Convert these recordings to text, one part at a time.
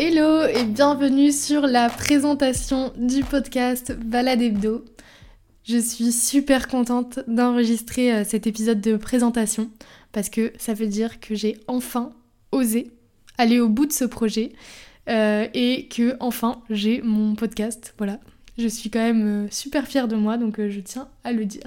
Hello et bienvenue sur la présentation du podcast Balade Hebdo. Je suis super contente d'enregistrer euh, cet épisode de présentation parce que ça veut dire que j'ai enfin osé aller au bout de ce projet euh, et que enfin j'ai mon podcast. Voilà, je suis quand même euh, super fière de moi, donc je tiens à le dire.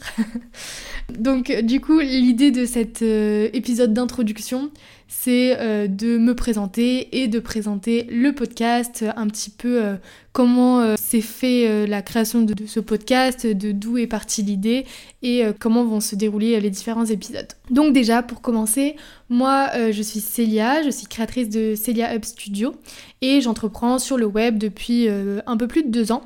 donc du coup, l'idée de cet épisode d'introduction, c'est euh, de me présenter et de présenter le podcast, un petit peu euh, comment euh, s'est fait la création de, ce podcast, de d'où est partie l'idée et comment vont se dérouler les différents épisodes. Donc déjà, pour commencer, moi je suis Célia, je suis créatrice de Célia Hub Studio et j'entreprends sur le web depuis un peu plus de deux ans.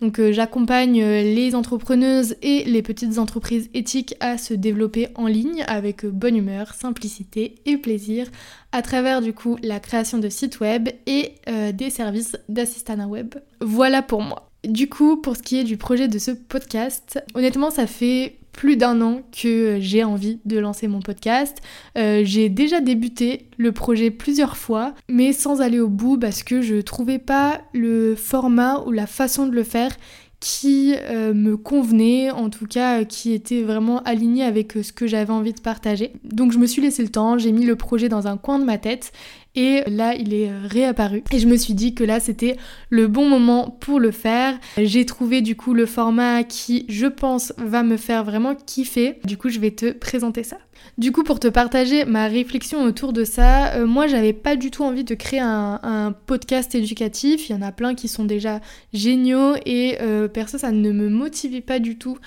Donc euh, j'accompagne euh, les entrepreneuses et les petites entreprises éthiques à se développer en ligne avec euh, bonne humeur, simplicité et plaisir à travers du coup la création de sites web et des services d'assistanat web. Voilà pour moi. Du coup, pour ce qui est du projet de ce podcast, honnêtement, ça fait plus d'un an que j'ai envie de lancer mon podcast. Euh, j'ai déjà débuté le projet plusieurs fois, mais sans aller au bout parce que je trouvais pas le format ou la façon de le faire qui euh, me convenait, en tout cas qui était vraiment aligné avec ce que j'avais envie de partager. Donc je me suis laissé le temps, j'ai mis le projet dans un coin de ma tête et là, il est réapparu. Et je me suis dit que là, c'était le bon moment pour le faire. J'ai trouvé du coup le format qui, je pense, va me faire vraiment kiffer. Du coup, je vais te présenter ça. Du coup, pour te partager ma réflexion autour de ça, euh, moi, j'avais pas du tout envie de créer un, podcast éducatif. Il y en a plein qui sont déjà géniaux et euh, perso, ça ne me motivait pas du tout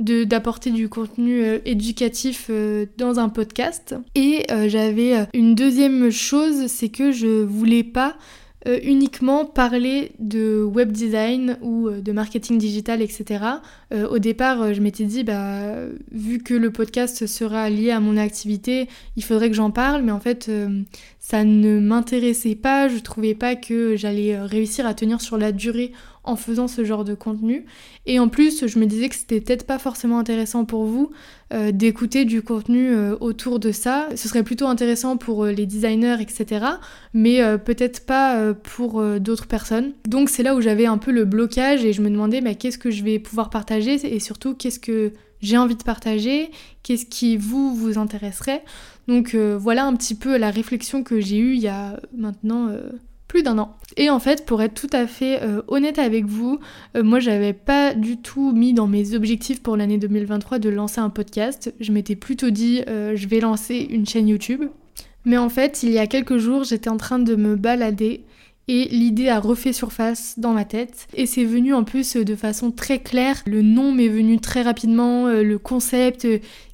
d'apporter du contenu euh, éducatif euh, dans un podcast. Et euh, j'avais une deuxième chose, c'est que je voulais pas uniquement parler de web design ou de marketing digital, etc. au départ, je m'étais dit, bah, vu que le podcast sera lié à mon activité, il faudrait que j'en parle, mais en fait, ça ne m'intéressait pas, je trouvais pas que j'allais réussir à tenir sur la durée en faisant ce genre de contenu. Et en plus, je me disais que c'était peut-être pas forcément intéressant pour vous euh, d'écouter du contenu euh, autour de ça. Ce serait plutôt intéressant pour euh, les designers, etc. Mais peut-être pas pour d'autres personnes. Donc c'est là où j'avais un peu le blocage et je me demandais mais qu'est-ce que je vais pouvoir partager? Et surtout qu'est-ce que j'ai envie de partager, qu'est-ce qui vous vous intéresserait? Donc voilà un petit peu la réflexion que j'ai eue il y a maintenant plus d'un an. Et en fait, pour être tout à fait euh, honnête avec vous, euh, moi j'avais pas du tout mis dans mes objectifs pour l'année 2023 de lancer un podcast. Je m'étais plutôt dit euh, je vais lancer une chaîne YouTube. Mais en fait, il y a quelques jours, j'étais en train de me balader et l'idée a refait surface dans ma tête et c'est venu en plus de façon très claire. Le nom m'est venu très rapidement, le concept,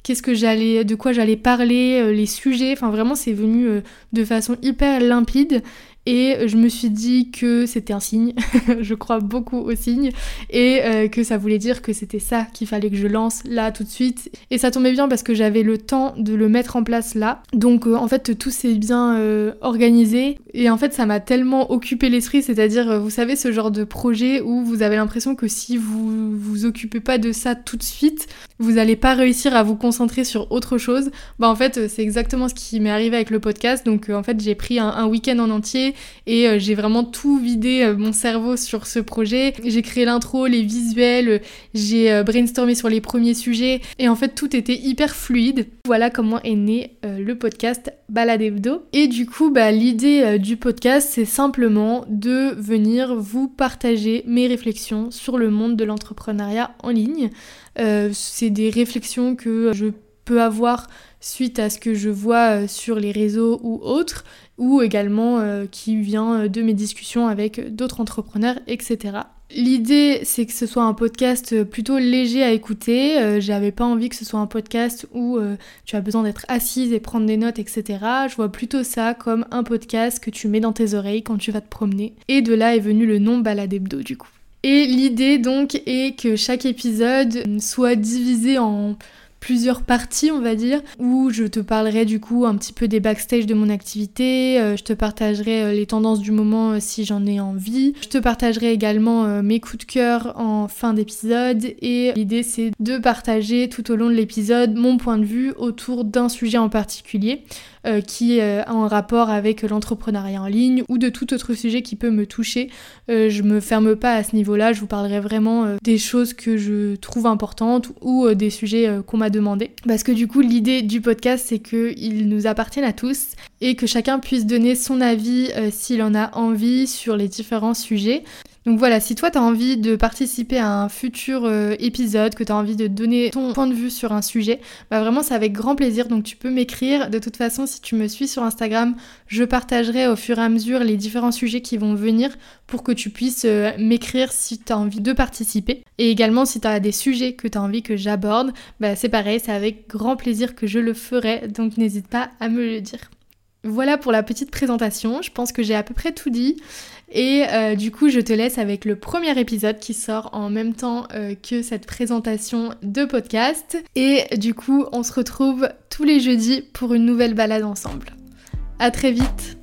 qu'est-ce que j'allais, de quoi j'allais parler, les sujets, enfin vraiment c'est venu de façon hyper limpide et je me suis dit que c'était un signe, je crois beaucoup aux signes, et euh, que ça voulait dire que c'était ça qu'il fallait que je lance là tout de suite. Et ça tombait bien parce que j'avais le temps de le mettre en place là. Donc euh, en fait tout s'est bien euh, organisé. Et en fait ça m'a tellement occupé l'esprit, c'est-à-dire vous savez ce genre de projet où vous avez l'impression que si vous vous occupez pas de ça tout de suite, vous n'allez pas réussir à vous concentrer sur autre chose. Bah en fait c'est exactement ce qui m'est arrivé avec le podcast. Donc en fait j'ai pris un week-end en entier et euh, j'ai vraiment tout vidé euh, mon cerveau sur ce projet. J'ai créé l'intro, les visuels, j'ai euh, brainstormé sur les premiers sujets et en fait tout était hyper fluide. Voilà comment est né le podcast Balade. Et du coup, bah, l'idée du podcast, c'est simplement de venir vous partager mes réflexions sur le monde de l'entrepreneuriat en ligne. Des réflexions que je peux avoir suite à ce que je vois sur les réseaux ou autres ou également euh, qui vient euh, de mes discussions avec d'autres entrepreneurs, etc. L'idée, c'est que ce soit un podcast plutôt léger à écouter. J'avais pas envie que ce soit un podcast où euh, tu as besoin d'être assise et prendre des notes, etc. Je vois plutôt ça comme un podcast que tu mets dans tes oreilles quand tu vas te promener. Et de là est venu le nom Balade Hebdo du coup. Et l'idée donc est que chaque épisode soit divisé en plusieurs parties, on va dire, où je te parlerai du coup un petit peu des backstage de mon activité, euh, je te partagerai euh, les tendances du moment euh, si j'en ai envie, je te partagerai également mes coups de cœur en fin d'épisode et l'idée c'est de partager tout au long de l'épisode mon point de vue autour d'un sujet en particulier. qui est en rapport avec l'entrepreneuriat en ligne ou de tout autre sujet qui peut me toucher. je me ferme pas à ce niveau-là, je vous parlerai vraiment des choses que je trouve importantes ou des sujets qu'on m'a Parce que du coup, l'idée du podcast, c'est qu'il nous appartienne à tous et que chacun puisse donner son avis s'il en a envie sur les différents sujets. Donc voilà, si toi tu as envie de participer à un futur euh, épisode, que tu as envie de donner ton point de vue sur un sujet, bah vraiment c'est avec grand plaisir. Donc tu peux m'écrire. De toute façon, si tu me suis sur Instagram, je partagerai au fur et à mesure les différents sujets qui vont venir pour que tu puisses euh, m'écrire si tu as envie de participer. Et également si tu as des sujets que tu envie que j'aborde, bah c'est pareil, c'est avec grand plaisir que je le ferai. Donc n'hésite pas à me le dire. Voilà pour la petite présentation, je pense que j'ai à peu près tout dit. Et euh, du coup, je te laisse avec le premier épisode qui sort en même temps euh, que cette présentation de podcast. Et du coup, on se retrouve tous les jeudis pour une nouvelle balade ensemble. À très vite